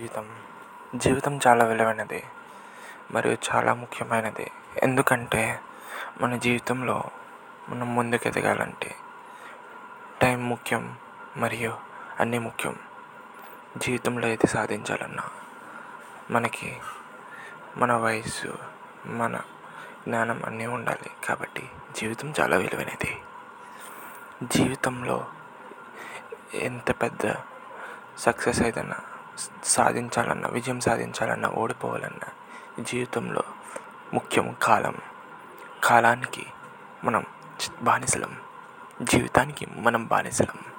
జీవితం. జీవితం చాలా విలువైనది మరియు చాలా ముఖ్యమైనది. ఎందుకంటే మన జీవితంలో మనం ముందుకు ఎదగాలంటే టైం ముఖ్యం మరియు అన్నీ ముఖ్యం. జీవితంలో ఏది సాధించాలన్నా మనకి మన వయసు మన జ్ఞానం అన్నీ ఉండాలి. కాబట్టి జీవితం చాలా విలువైనది. జీవితంలో ఎంత పెద్ద సక్సెస్ ఏదైనా సాధించాలన్నా విజయం సాధించాలన్నా ఓడిపోవాలన్నా జీవితంలో ముఖ్యం కాలం. కాలానికి మనం బానిసలం. జీవితానికి మనం బానిసలం.